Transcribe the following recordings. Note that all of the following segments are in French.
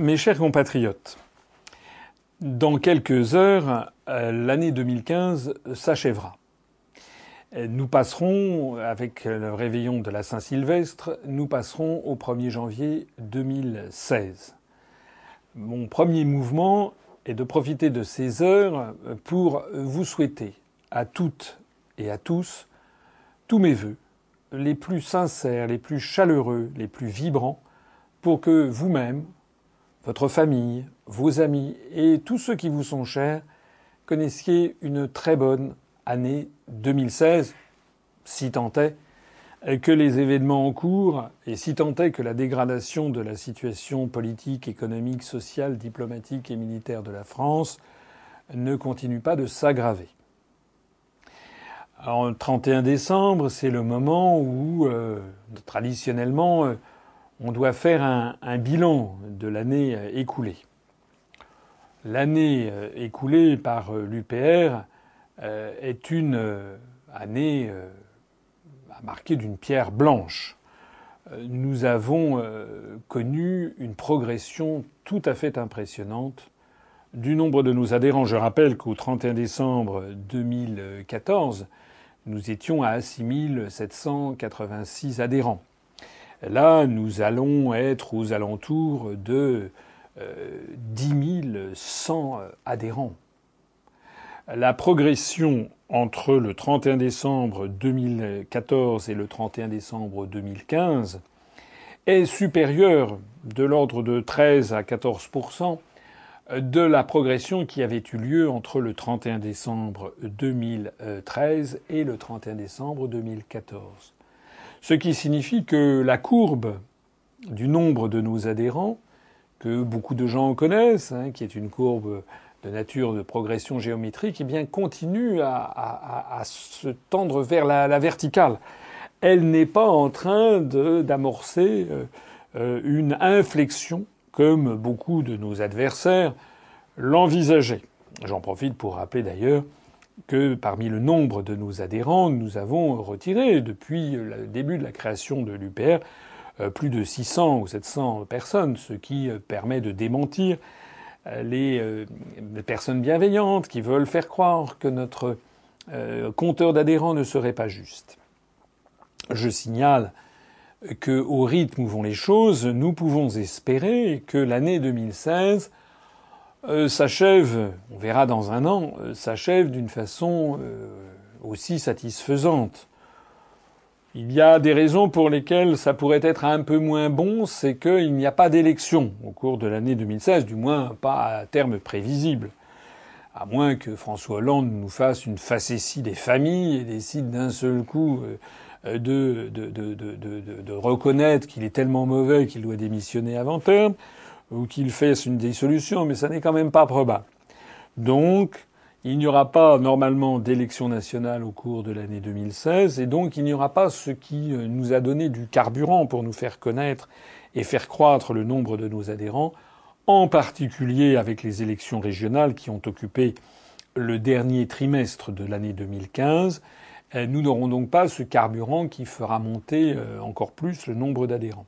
Mes chers compatriotes, dans quelques heures, euh, l'année 2015 s'achèvera. Nous passerons, avec le réveillon de la Saint-Sylvestre, nous passerons au 1er janvier 2016. Mon premier mouvement est de profiter de ces heures pour vous souhaiter à toutes et à tous tous mes vœux, les plus sincères, les plus chaleureux, les plus vibrants, pour que vous-même, votre famille, vos amis et tous ceux qui vous sont chers connaissiez une très bonne année 2016, si tant est que les événements en cours et si tant est que la dégradation de la situation politique, économique, sociale, diplomatique et militaire de la France ne continue pas de s'aggraver. le 31 décembre, c'est le moment où, euh, traditionnellement, euh, on doit faire un, bilan de l'année euh, écoulée. L'année euh, écoulée par euh, l'UPR est une année marquée d'une pierre blanche. Nous avons connu une progression tout à fait impressionnante du nombre de nos adhérents. Je rappelle qu'au 31 décembre 2014, nous étions à 6786 adhérents. Là, nous allons être aux alentours de 10 euh, 100 adhérents. La progression entre le 31 décembre 2014 et le 31 décembre 2015 est supérieure de l'ordre de 13 à 14% de la progression qui avait eu lieu entre le 31 décembre 2013 et le 31 décembre 2014 ce qui signifie que la courbe du nombre de nos adhérents, que beaucoup de gens connaissent, hein, qui est une courbe de nature de progression géométrique, eh bien continue à, se tendre vers la, verticale. Elle n'est pas en train d'amorcer euh, euh, une inflexion comme beaucoup de nos adversaires l'envisageaient. J'en profite pour rappeler d'ailleurs que parmi le nombre de nos adhérents, nous avons retiré depuis le début de la création de l'UPR euh, plus de 600 ou 700 personnes, ce qui euh, permet de démentir euh, les, personnes bienveillantes qui veulent faire croire que notre compteur d'adhérents ne serait pas juste. Je signale que, au rythme où vont les choses, nous pouvons espérer que l'année 2016 euh, s'achève, on verra dans un an, euh, s'achève d'une façon euh, aussi satisfaisante. Il y a des raisons pour lesquelles ça pourrait être un peu moins bon, c'est qu'il n'y a pas d'élection au cours de l'année 2016, du moins pas à terme prévisible. À moins que François Hollande nous fasse une facétie des familles et décide d'un seul coup de, reconnaître qu'il est tellement mauvais qu'il doit démissionner avant terme ou qu'il fasse une dissolution, mais ça n'est quand même pas probable. Donc, il n'y aura pas normalement d'élection nationale au cours de l'année 2016, et donc il n'y aura pas ce qui euh, nous a donné du carburant pour nous faire connaître et faire croître le nombre de nos adhérents, en particulier avec les élections régionales qui ont occupé le dernier trimestre de l'année 2015. Euh, nous n'aurons donc pas ce carburant qui fera monter euh, encore plus le nombre d'adhérents.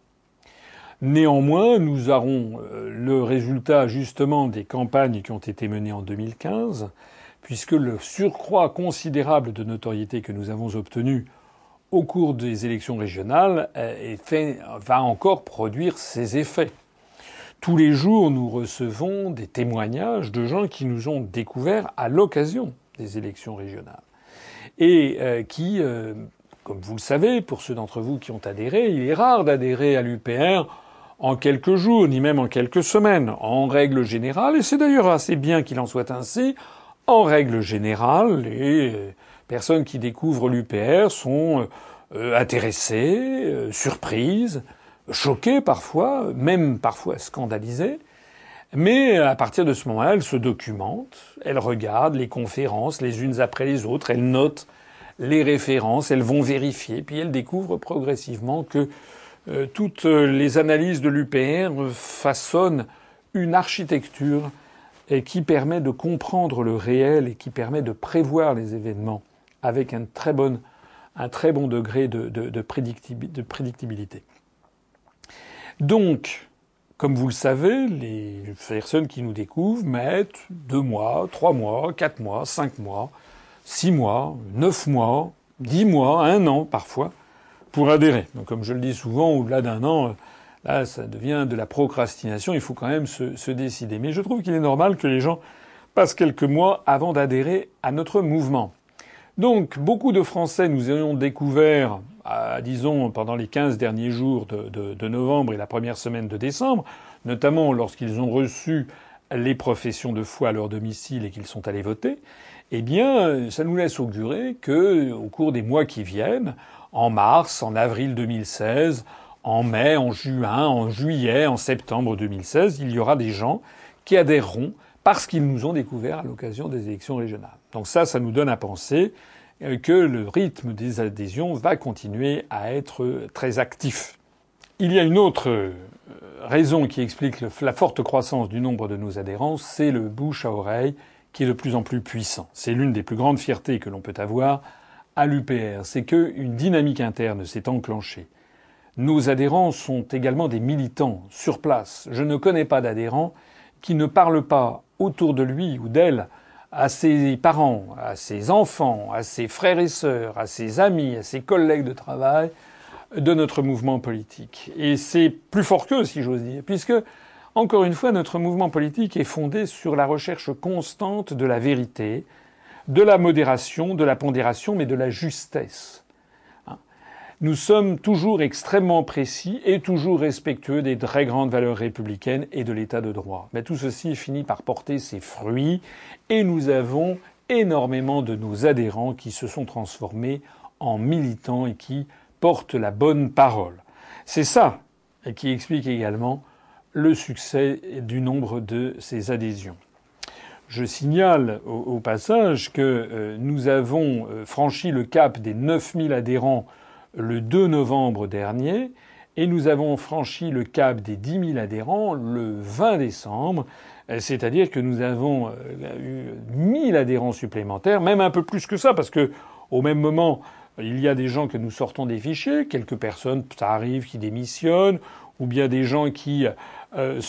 Néanmoins, nous aurons euh, le résultat justement des campagnes qui ont été menées en 2015, puisque le surcroît considérable de notoriété que nous avons obtenu au cours des élections régionales euh, va encore produire ses effets. Tous les jours, nous recevons des témoignages de gens qui nous ont découverts à l'occasion des élections régionales et euh, qui, comme vous le savez, pour ceux d'entre vous qui ont adhéré, il est rare d'adhérer à l'UPR en quelques jours, ni même en quelques semaines. En règle générale, et c'est d'ailleurs assez bien qu'il en soit ainsi, en règle générale, les personnes qui découvrent l'UPR sont euh, intéressées, euh, surprises, choquées parfois, même parfois scandalisées. Mais à partir de ce moment-là, elles se documentent, elles regardent les conférences les unes après les autres, elles notent les références, elles vont vérifier, puis elles découvrent progressivement que euh, toutes les analyses de l'UPR façonnent une architecture qui permet de comprendre le réel et qui permet de prévoir les événements avec un très bon, degré de, de prédictibilité. Donc, Comme vous le savez, les personnes qui nous découvrent mettent deux mois, trois mois, quatre mois, cinq mois, six mois, neuf mois, dix mois, un an parfois pour adhérer. Donc comme je le dis souvent, au-delà d'un an, là ça devient de la procrastination, il faut quand même se, se décider. Mais je trouve qu'il est normal que les gens passent quelques mois avant d'adhérer à notre mouvement. Donc beaucoup de Français nous ayons découvert, disons, pendant les 15 derniers jours de, de, novembre et la première semaine de décembre, notamment lorsqu'ils ont reçu les professions de foi à leur domicile et qu'ils sont allés voter, eh bien, ça nous laisse augurer que, au cours des mois qui viennent, en mars, en avril 2016, en mai, en juin, en juillet, en septembre 2016, il y aura des gens qui adhéreront parce qu'ils nous ont découvert à l'occasion des élections régionales. Donc ça, ça nous donne à penser euh, que le rythme des adhésions va continuer à être très actif. Il y a une autre euh, raison qui explique la forte croissance du nombre de nos adhérents, c'est le bouche à oreille qui est de plus en plus puissant. C'est l'une des plus grandes fiertés que l'on peut avoir à l'UPR, c'est qu'une dynamique interne s'est enclenchée. Nos adhérents sont également des militants sur place. Je ne connais pas d'adhérents qui ne parlent pas autour de lui ou d'elle à ses parents, à ses enfants, à ses frères et sœurs, à ses amis, à ses collègues de travail de notre mouvement politique. Et c'est plus fort qu'eux, si j'ose dire, puisque, encore une fois, notre mouvement politique est fondé sur la recherche constante de la vérité, de la modération, de la pondération, mais de la justesse. Hein. Nous sommes toujours extrêmement précis et toujours respectueux des très grandes valeurs républicaines et de l'état de droit. Mais tout ceci finit par porter ses fruits et nous avons énormément de nos adhérents qui se sont transformés en militants et qui portent la bonne parole. C'est ça qui explique également le succès du nombre de ces adhésions. Je signale au, passage que euh, nous avons euh, franchi le cap des 9000 adhérents le 2 novembre dernier et nous avons franchi le cap des 10 000 adhérents le 20 décembre. Euh, c'est-à-dire que nous avons eu 1000 adhérents supplémentaires, même un peu plus que ça, parce que au même moment, il y a des gens que nous sortons des fichiers, quelques personnes, ça arrive, qui démissionnent, ou bien des gens qui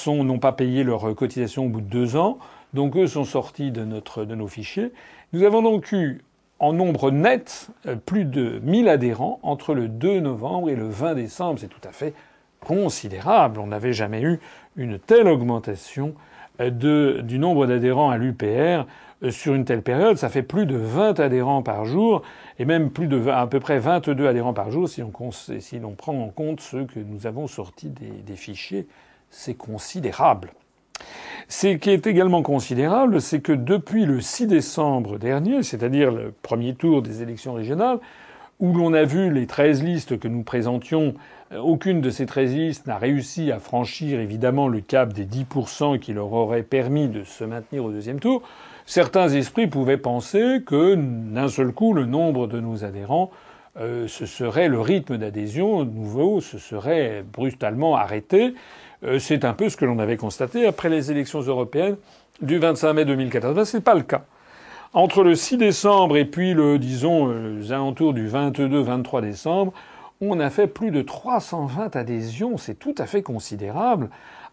n'ont pas payé leur cotisation au bout de deux ans. Donc eux sont sortis de, notre, de nos fichiers. Nous avons donc eu en nombre net euh, plus de 1000 adhérents entre le 2 novembre et le 20 décembre. C'est tout à fait considérable. On n'avait jamais eu une telle augmentation euh, de, du nombre d'adhérents à l'UPR euh, sur une telle période. Ça fait plus de 20 adhérents par jour et même plus de à peu près 22 adhérents par jour si on, si l'on prend en compte ceux que nous avons sortis des, des fichiers. C'est considérable. Ce qui est également considérable, c'est que depuis le 6 décembre dernier, c'est-à-dire le premier tour des élections régionales, où l'on a vu les 13 listes que nous présentions, euh, aucune de ces 13 listes n'a réussi à franchir évidemment le cap des 10% qui leur aurait permis de se maintenir au deuxième tour, certains esprits pouvaient penser que d'un seul coup le nombre de nos adhérents euh, ce serait le rythme d'adhésion nouveau se serait brutalement arrêté c'est un peu ce que l'on avait constaté après les élections européennes du 25 mai 2014. Ben, c'est pas le cas. Entre le 6 décembre et puis le, disons, euh, les alentours du 22-23 décembre, on a fait plus de 320 adhésions. C'est tout à fait considérable.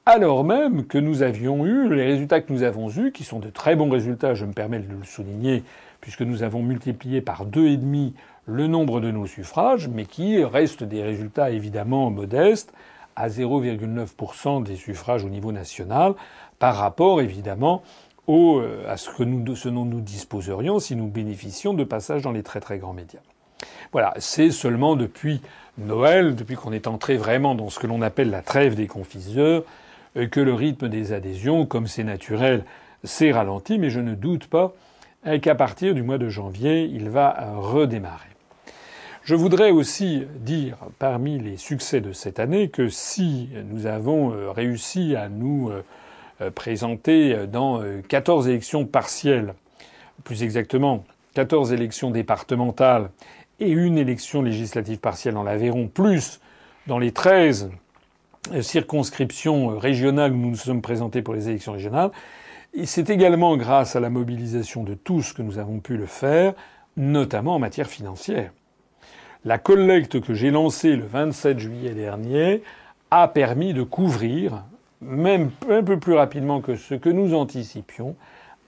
Alors même que nous avions eu les résultats que nous avons eus, qui sont de très bons résultats, je me permets de le souligner, puisque nous avons multiplié par deux et demi le nombre de nos suffrages, mais qui restent des résultats évidemment modestes, à 0,9% des suffrages au niveau national, par rapport évidemment au, euh, à ce, que ce dont nous disposerions si nous bénéficions de passages dans les très très grands médias. Voilà, c'est seulement depuis Noël, depuis qu'on est entré vraiment dans ce que l'on appelle la trêve des confiseurs, euh, que le rythme des adhésions, comme c'est naturel, s'est ralenti, mais je ne doute pas euh, qu'à partir du mois de janvier, il va redémarrer. Je voudrais aussi dire, parmi les succès de cette année, que si nous avons euh, réussi à nous euh, euh, présenter dans 14 élections partielles, plus exactement 14 élections départementales et une élection législative partielle dans l'Aveyron, plus dans les 13 circonscriptions régionales où nous nous sommes présentés pour les élections régionales, c'est également grâce à la mobilisation de tous que nous avons pu le faire, notamment en matière financière. La collecte que j'ai lancée le 27 juillet dernier a permis de couvrir même un peu plus rapidement que ce que nous anticipions,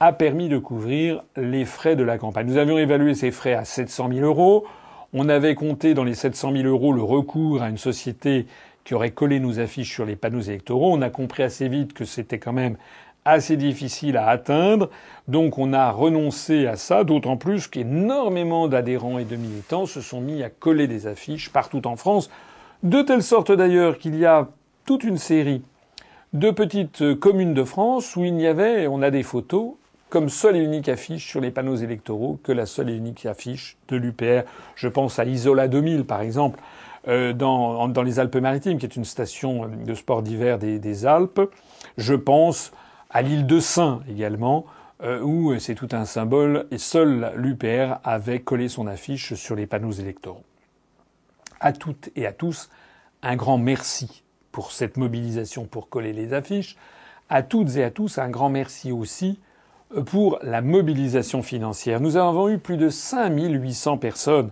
a permis de couvrir les frais de la campagne. Nous avions évalué ces frais à 700 000 euros. On avait compté dans les 700 000 euros le recours à une société qui aurait collé nos affiches sur les panneaux électoraux. On a compris assez vite que c'était quand même assez difficile à atteindre. Donc on a renoncé à ça, d'autant plus qu'énormément d'adhérents et de militants se sont mis à coller des affiches partout en France, de telle sorte d'ailleurs qu'il y a toute une série de petites communes de France où il y avait, on a des photos, comme seule et unique affiche sur les panneaux électoraux que la seule et unique affiche de l'UPR. Je pense à Isola 2000 par exemple, euh, dans, dans, les Alpes-Maritimes, qui est une station de sport d'hiver des, des Alpes. Je pense à l'île de Saint également, euh, où c'est tout un symbole, et seul l'UPR avait collé son affiche sur les panneaux électoraux. À toutes et à tous, un grand merci pour cette mobilisation pour coller les affiches. À toutes et à tous, un grand merci aussi euh, pour la mobilisation financière. Nous avons eu plus de 5800 personnes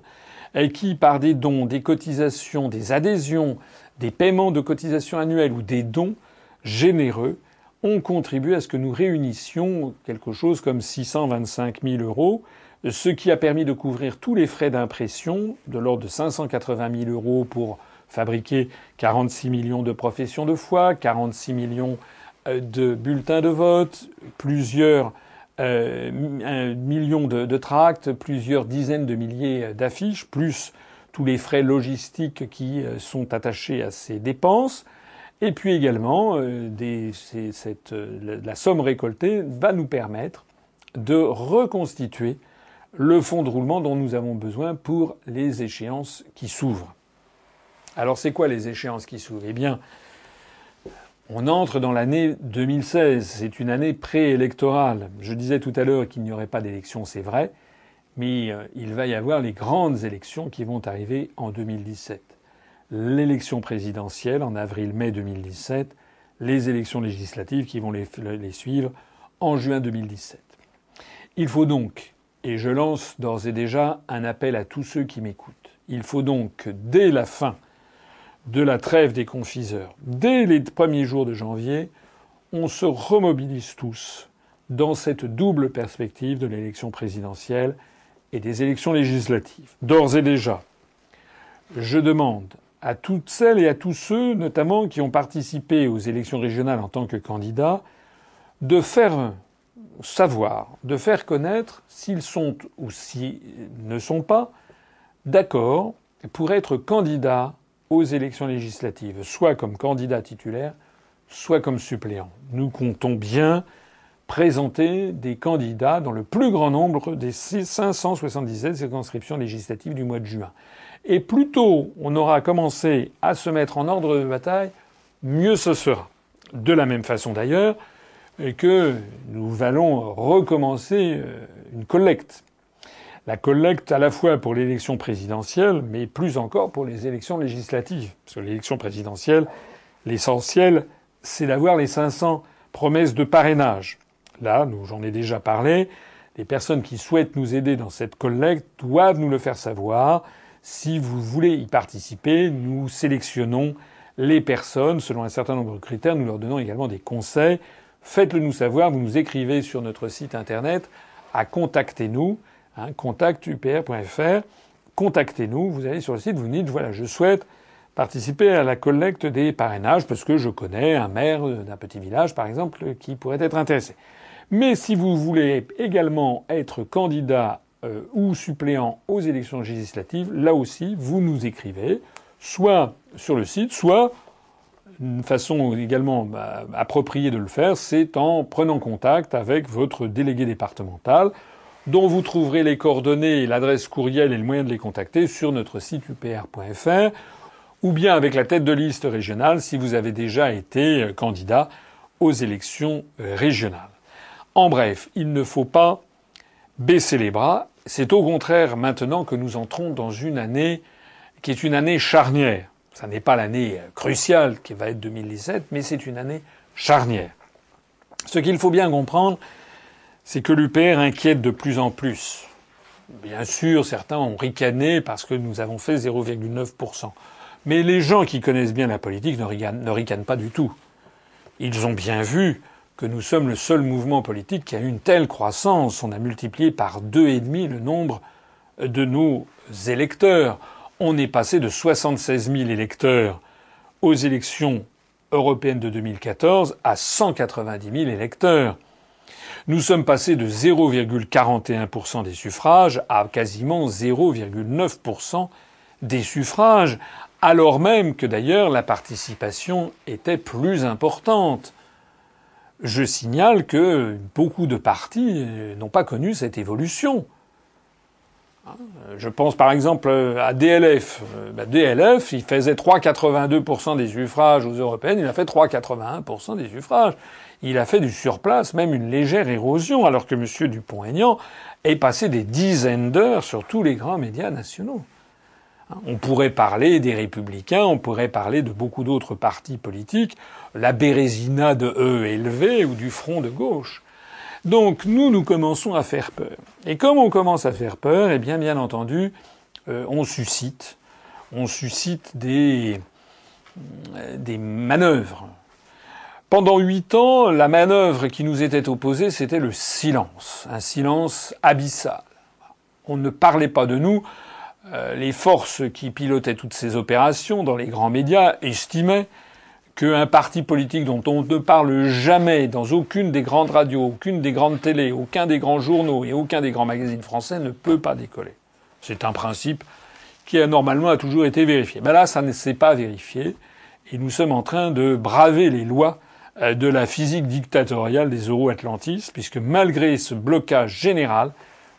euh, qui, par des dons, des cotisations, des adhésions, des paiements de cotisations annuelles ou des dons généreux, ont contribué à ce que nous réunissions quelque chose comme 625 000 euros, ce qui a permis de couvrir tous les frais d'impression de l'ordre de 580 000 euros pour fabriquer 46 millions de professions de foi, 46 millions euh, de bulletins de vote, plusieurs euh, millions de, tracts, plusieurs dizaines de milliers d'affiches, plus tous les frais logistiques qui euh, sont attachés à ces dépenses. Et puis également, euh, euh, la somme récoltée va nous permettre de reconstituer le fonds de roulement dont nous avons besoin pour les échéances qui s'ouvrent. Alors c'est quoi les échéances qui s'ouvrent? Eh bien, on entre dans l'année 2016. C'est une année préélectorale. Je disais tout à l'heure qu'il n'y aurait pas d'élection, c'est vrai, mais euh, il va y avoir les grandes élections qui vont arriver en 2017 l'élection présidentielle en avril-mai 2017, les élections législatives qui vont les, suivre en juin 2017. Il faut donc, et je lance d'ores et déjà un appel à tous ceux qui m'écoutent, il faut donc que dès la fin de la trêve des confiseurs, dès les premiers jours de janvier, on se remobilise tous dans cette double perspective de l'élection présidentielle et des élections législatives. D'ores et déjà, je demande à toutes celles et à tous ceux, notamment, qui ont participé aux élections régionales en tant que candidats, de faire savoir, de faire connaître s'ils sont ou s'ils ne sont pas d'accord pour être candidats aux élections législatives, soit comme candidat titulaire, soit comme suppléant. Nous comptons bien présenter des candidats dans le plus grand nombre des 577 circonscriptions législatives du mois de juin. Et plus tôt on aura commencé à se mettre en ordre de bataille, mieux ce sera. De la même façon d'ailleurs que nous allons recommencer euh, une collecte. La collecte à la fois pour l'élection présidentielle, mais plus encore pour les élections législatives. Parce que l'élection présidentielle, l'essentiel, c'est d'avoir les 500 promesses de parrainage. Là, j'en ai déjà parlé. Les personnes qui souhaitent nous aider dans cette collecte doivent nous le faire savoir. Si vous voulez y participer, nous sélectionnons les personnes selon un certain nombre de critères. Nous leur donnons également des conseils. Faites-le nous savoir. Vous nous écrivez sur notre site internet à contactez-nous, hein, contactupr.fr. Contactez-nous. Vous allez sur le site, vous dites voilà, je souhaite participer à la collecte des parrainages parce que je connais un maire d'un petit village, par exemple, qui pourrait être intéressé. Mais si vous voulez également être candidat euh, ou suppléant aux élections législatives, là aussi, vous nous écrivez, soit sur le site, soit une façon également bah, appropriée de le faire, c'est en prenant contact avec votre délégué départemental, dont vous trouverez les coordonnées, l'adresse courriel et le moyen de les contacter sur notre site upr.fr, ou bien avec la tête de liste régionale si vous avez déjà été euh, candidat aux élections euh, régionales. En bref, il ne faut pas baisser les bras c'est au contraire maintenant que nous entrons dans une année qui est une année charnière. Ça n'est pas l'année cruciale qui va être 2017, mais c'est une année charnière. Ce qu'il faut bien comprendre, c'est que l'UPR inquiète de plus en plus. Bien sûr, certains ont ricané parce que nous avons fait 0,9%. Mais les gens qui connaissent bien la politique ne ricanent, pas du tout. Ils ont bien vu que nous sommes le seul mouvement politique qui a une telle croissance. On a multiplié par deux et demi le nombre de nos électeurs. On est passé de 76 000 électeurs aux élections européennes de 2014 à 190 000 électeurs. Nous sommes passés de 0,41% des suffrages à quasiment 0,9% des suffrages, alors même que d'ailleurs la participation était plus importante. Je signale que beaucoup de partis n'ont pas connu cette évolution. Je pense par exemple à DLF. Ben, DLF, il faisait 3,82% des suffrages aux européennes, il a fait 3,81% des suffrages. Il a fait du surplace, même une légère érosion, alors que M. Dupont-Aignan est passé des dizaines d'heures sur tous les grands médias nationaux. On pourrait parler des républicains, on pourrait parler de beaucoup d'autres partis politiques, la Bérésina de E élevé ou du Front de gauche. Donc nous, nous commençons à faire peur. Et comme on commence à faire peur, eh bien, bien entendu, euh, on suscite, on suscite des, euh, des manœuvres. Pendant huit ans, la manœuvre qui nous était opposée, c'était le silence, un silence abyssal. On ne parlait pas de nous. Euh, les forces qui pilotaient toutes ces opérations dans les grands médias estimaient qu'un parti politique dont on ne parle jamais dans aucune des grandes radios, aucune des grandes télés, aucun des grands journaux et aucun des grands magazines français ne peut pas décoller. C'est un principe qui a normalement a toujours été vérifié. Mais là, ça ne s'est pas vérifié et nous sommes en train de braver les lois euh, de la physique dictatoriale des euro-atlantistes, puisque malgré ce blocage général,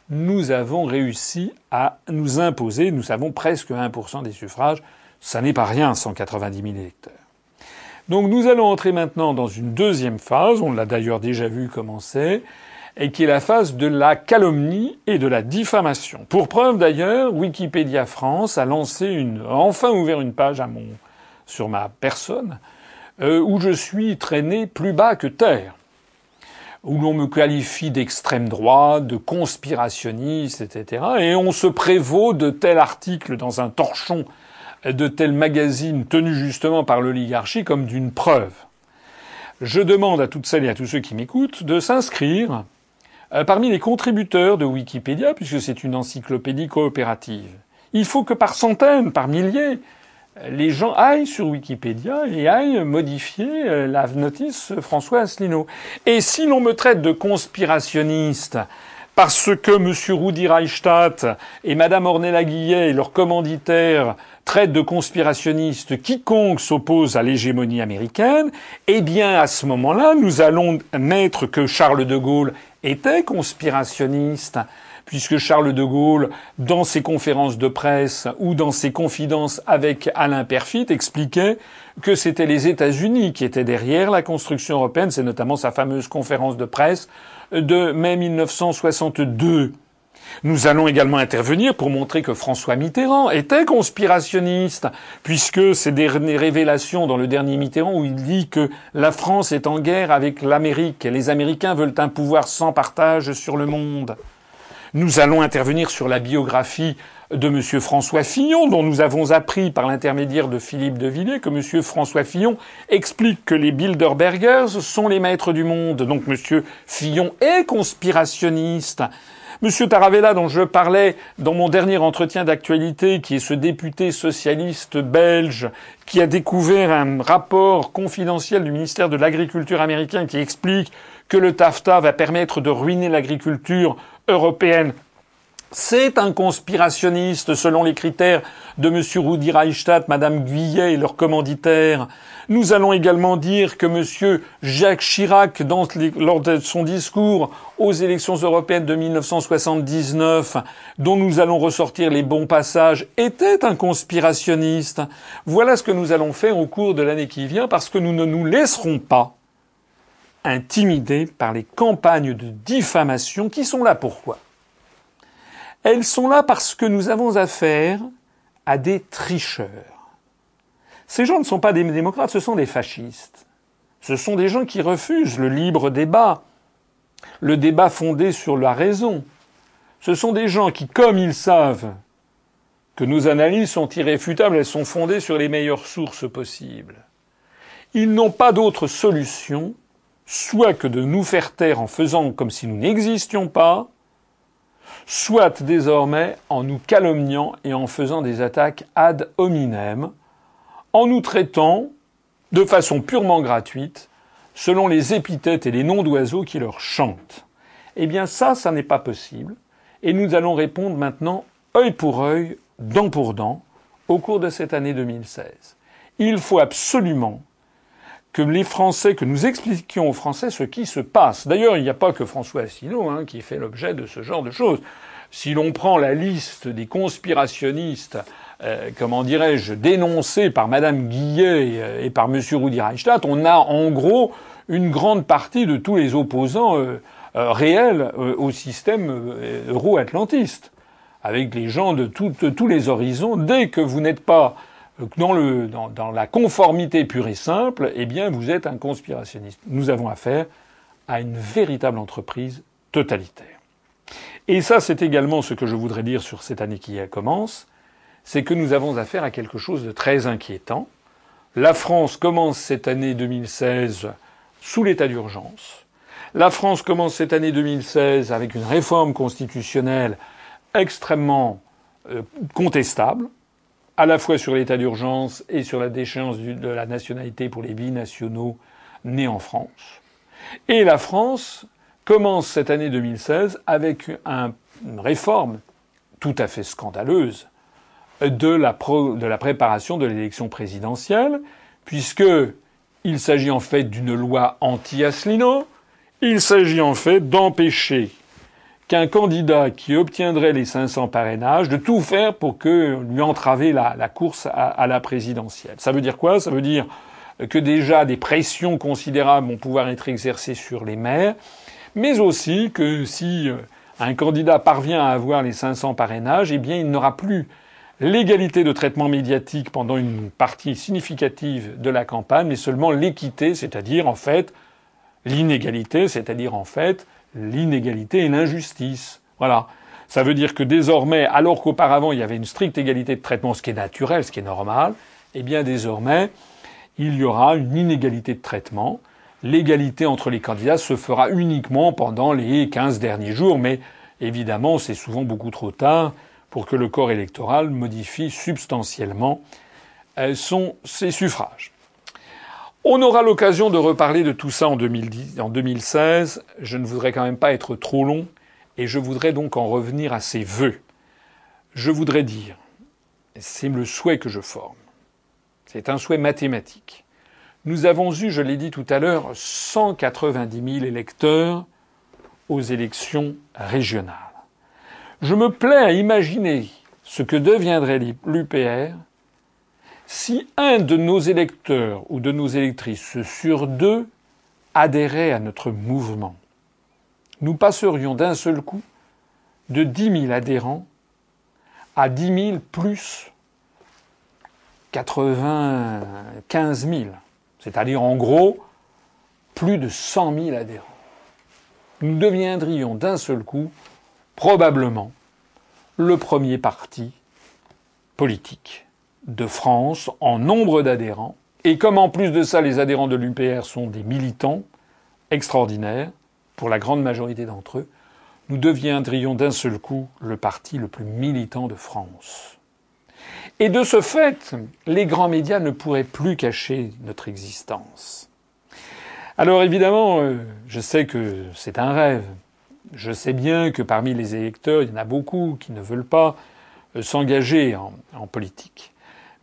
nous avons réussi à nous imposer, nous avons presque 1% des suffrages, ça n'est pas rien, 190 000 électeurs. Donc nous allons entrer maintenant dans une deuxième phase, on l'a d'ailleurs déjà vu commencer, et qui est la phase de la calomnie et de la diffamation. Pour preuve d'ailleurs, Wikipédia France a lancé une, enfin ouvert une page sur ma personne, euh, où je suis traîné plus bas que terre, où l'on me qualifie d'extrême droite, de conspirationniste, etc. Et on se prévaut de tel article dans un torchon de tels magazines tenus justement par l'oligarchie comme d'une preuve. Je demande à toutes celles et à tous ceux qui m'écoutent de s'inscrire euh, parmi les contributeurs de Wikipédia, puisque c'est une encyclopédie coopérative. Il faut que par centaines, par milliers, les gens aillent sur Wikipédia et aillent modifier euh, la notice François Asselineau. Et si l'on me traite de conspirationniste parce que M. Rudi Reichstadt et Mme Ornella Guillet et leurs commanditaires traitent de conspirationnistes quiconque s'oppose à l'hégémonie américaine, eh bien, à ce moment-là, nous allons mettre que Charles de Gaulle était conspirationniste, puisque Charles de Gaulle, dans ses conférences de presse ou dans ses confidences avec Alain Perfit, expliquait que c'était les États-Unis qui étaient derrière la construction européenne. C'est notamment sa fameuse conférence de presse de mai 1962. Nous allons également intervenir pour montrer que François Mitterrand était conspirationniste, puisque ces dernières révélations dans le dernier Mitterrand où il dit que la France est en guerre avec l'Amérique et les Américains veulent un pouvoir sans partage sur le monde. Nous allons intervenir sur la biographie de M. François Fillon, dont nous avons appris par l'intermédiaire de Philippe de Villiers que M. François Fillon explique que les Bilderbergers sont les maîtres du monde. Donc M. Fillon est conspirationniste. Monsieur Taravella, dont je parlais dans mon dernier entretien d'actualité, qui est ce député socialiste belge qui a découvert un rapport confidentiel du ministère de l'Agriculture américain qui explique que le TAFTA va permettre de ruiner l'agriculture européenne c'est un conspirationniste selon les critères de M. Rudi Reichstadt, Mme Guyet et leurs commanditaires. Nous allons également dire que M. Jacques Chirac, lors de son discours aux élections européennes de 1979, dont nous allons ressortir les bons passages, était un conspirationniste. Voilà ce que nous allons faire au cours de l'année qui vient parce que nous ne nous laisserons pas intimider par les campagnes de diffamation qui sont là pourquoi? Elles sont là parce que nous avons affaire à des tricheurs. Ces gens ne sont pas des démocrates, ce sont des fascistes. Ce sont des gens qui refusent le libre débat, le débat fondé sur la raison. Ce sont des gens qui, comme ils savent que nos analyses sont irréfutables, elles sont fondées sur les meilleures sources possibles, Ils n'ont pas d'autre solution, soit que de nous faire taire en faisant comme si nous n'existions pas, soit désormais en nous calomniant et en faisant des attaques ad hominem, en nous traitant de façon purement gratuite, selon les épithètes et les noms d'oiseaux qui leur chantent. Eh bien ça, ça n'est pas possible, et nous allons répondre maintenant œil pour œil, dent pour dent, au cours de cette année 2016. Il faut absolument que les Français, que nous expliquions aux Français ce qui se passe. D'ailleurs, il n'y a pas que François Asselineau hein, qui fait l'objet de ce genre de choses. Si l'on prend la liste des conspirationnistes, euh, comment dirais-je, dénoncés par Madame Guillet et, par Monsieur Rudi Reichstadt, on a en gros une grande partie de tous les opposants euh, euh, réels au système euro-atlantiste, avec les gens de, de tous les horizons. Dès que vous n'êtes pas dans, dans, la conformité pure et simple, eh bien, vous êtes un conspirationniste. Nous avons affaire à une véritable entreprise totalitaire. Et ça, c'est également ce que je voudrais dire sur cette année qui commence, c'est que nous avons affaire à quelque chose de très inquiétant. La France commence cette année 2016 sous l'état d'urgence. La France commence cette année 2016 avec une réforme constitutionnelle extrêmement euh, contestable, à la fois sur l'état d'urgence et sur la déchéance de la nationalité pour les binationaux nés en France. Et la France commence cette année 2016 avec une réforme tout à fait scandaleuse de la, préparation de l'élection présidentielle, puisque il s'agit en fait d'une loi anti-Asselineau, il s'agit en fait d'empêcher qu'un candidat qui obtiendrait les 500 parrainages de tout faire pour que lui entraver la, course à, à, la présidentielle. Ça veut dire quoi? Ça veut dire que déjà des pressions considérables vont pouvoir être exercées sur les maires, mais aussi que si euh, un candidat parvient à avoir les 500 parrainages, eh bien il n'aura plus l'égalité de traitement médiatique pendant une partie significative de la campagne, mais seulement l'équité, c'est-à-dire en fait l'inégalité, c'est-à-dire en fait l'inégalité et l'injustice. Voilà. Ça veut dire que désormais, alors qu'auparavant il y avait une stricte égalité de traitement, ce qui est naturel, ce qui est normal, eh bien désormais, il y aura une inégalité de traitement. L'égalité entre les candidats se fera uniquement pendant les 15 derniers jours, mais évidemment, c'est souvent beaucoup trop tard pour que le corps électoral modifie substantiellement euh, son, ses suffrages. On aura l'occasion de reparler de tout ça en, 2010, en 2016. Je ne voudrais quand même pas être trop long et je voudrais donc en revenir à ces vœux. Je voudrais dire, c'est le souhait que je forme, c'est un souhait mathématique. Nous avons eu, je l'ai dit tout à l'heure, 190 000 électeurs aux élections régionales. Je me plais à imaginer ce que deviendrait l'UPR si un de nos électeurs ou de nos électrices sur deux adhérait à notre mouvement, nous passerions d'un seul coup de 10 000 adhérents à 10 000 plus 95 000, c'est-à-dire en gros plus de 100 000 adhérents. Nous deviendrions d'un seul coup probablement le premier parti politique de France en nombre d'adhérents. Et comme en plus de ça, les adhérents de l'UPR sont des militants extraordinaires, pour la grande majorité d'entre eux, nous deviendrions d'un seul coup le parti le plus militant de France. Et de ce fait, les grands médias ne pourraient plus cacher notre existence. Alors évidemment, euh, je sais que c'est un rêve. Je sais bien que parmi les électeurs, il y en a beaucoup qui ne veulent pas euh, s'engager en, en politique.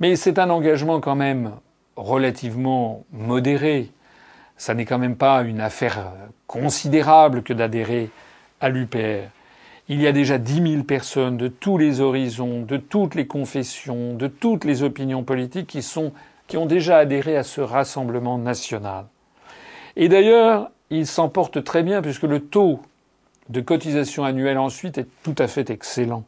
Mais c'est un engagement quand même relativement modéré. Ça n'est quand même pas une affaire considérable que d'adhérer à l'UPR. Il y a déjà dix mille personnes de tous les horizons, de toutes les confessions, de toutes les opinions politiques qui sont, qui ont déjà adhéré à ce rassemblement national. Et d'ailleurs, il s'en porte très bien puisque le taux de cotisation annuelle ensuite est tout à fait excellent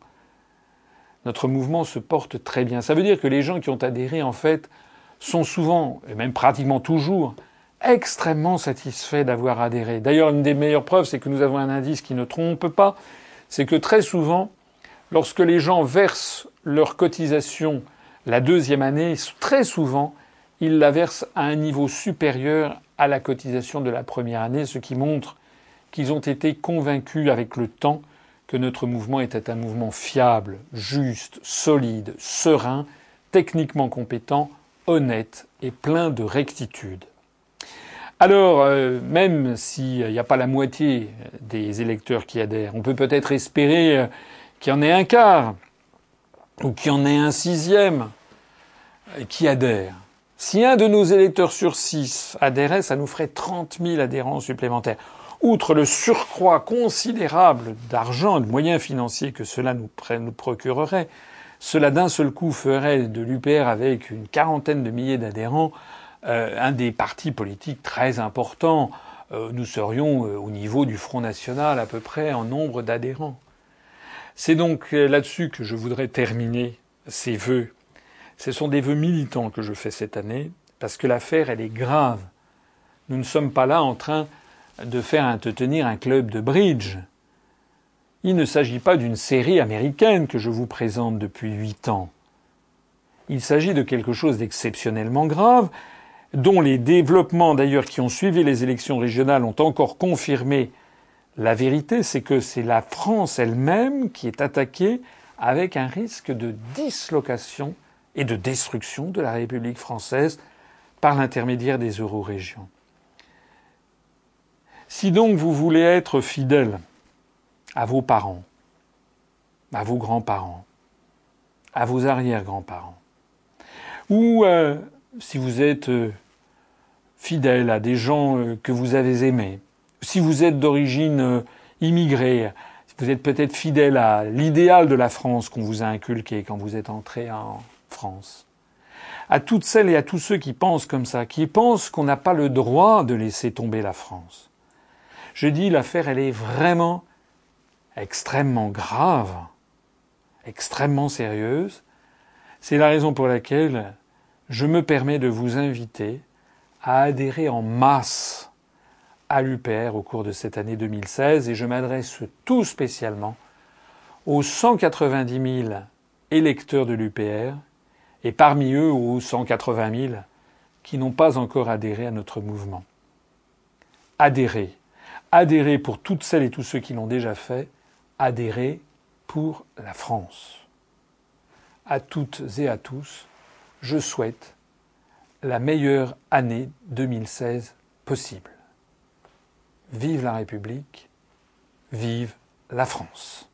notre mouvement se porte très bien. Ça veut dire que les gens qui ont adhéré, en fait, sont souvent, et même pratiquement toujours, extrêmement satisfaits d'avoir adhéré. D'ailleurs, une des meilleures preuves, c'est que nous avons un indice qui ne trompe pas, c'est que très souvent, lorsque les gens versent leur cotisation la deuxième année, très souvent, ils la versent à un niveau supérieur à la cotisation de la première année, ce qui montre qu'ils ont été convaincus avec le temps que notre mouvement était un mouvement fiable, juste, solide, serein, techniquement compétent, honnête et plein de rectitude. Alors, euh, même s'il n'y a pas la moitié des électeurs qui adhèrent, on peut peut-être espérer euh, qu'il y en ait un quart ou qu'il y en ait un sixième euh, qui adhère. Si un de nos électeurs sur six adhérait, ça nous ferait 30 000 adhérents supplémentaires. Outre le surcroît considérable d'argent de moyens financiers que cela nous, nous procurerait, cela d'un seul coup ferait de l'UPR avec une quarantaine de milliers d'adhérents euh, un des partis politiques très importants. Euh, nous serions euh, au niveau du Front National à peu près en nombre d'adhérents. C'est donc là-dessus que je voudrais terminer ces vœux ce sont des vœux militants que je fais cette année, parce que l'affaire, elle est grave. Nous ne sommes pas là en train de faire de tenir un club de bridge. Il ne s'agit pas d'une série américaine que je vous présente depuis huit ans. Il s'agit de quelque chose d'exceptionnellement grave, dont les développements d'ailleurs qui ont suivi les élections régionales ont encore confirmé la vérité, c'est que c'est la France elle-même qui est attaquée avec un risque de dislocation et de destruction de la République française par l'intermédiaire des eurorégions. Si donc vous voulez être fidèle à vos parents, à vos grands-parents, à vos arrière-grands-parents, ou euh, si vous êtes euh, fidèle à des gens euh, que vous avez aimés, si vous êtes d'origine immigrée, si vous êtes peut-être fidèle à l'idéal de la France qu'on vous a inculqué quand vous êtes entré en, France. À toutes celles et à tous ceux qui pensent comme ça, qui pensent qu'on n'a pas le droit de laisser tomber la France. Je dis l'affaire, elle est vraiment extrêmement grave, extrêmement sérieuse. C'est la raison pour laquelle je me permets de vous inviter à adhérer en masse à l'UPR au cours de cette année 2016 et je m'adresse tout spécialement aux 190 000 électeurs de l'UPR et parmi eux aux 180 000 qui n'ont pas encore adhéré à notre mouvement. Adhérer adhérer pour toutes celles et tous ceux qui l'ont déjà fait, adhérer pour la France. À toutes et à tous, je souhaite la meilleure année 2016 possible. Vive la République, vive la France.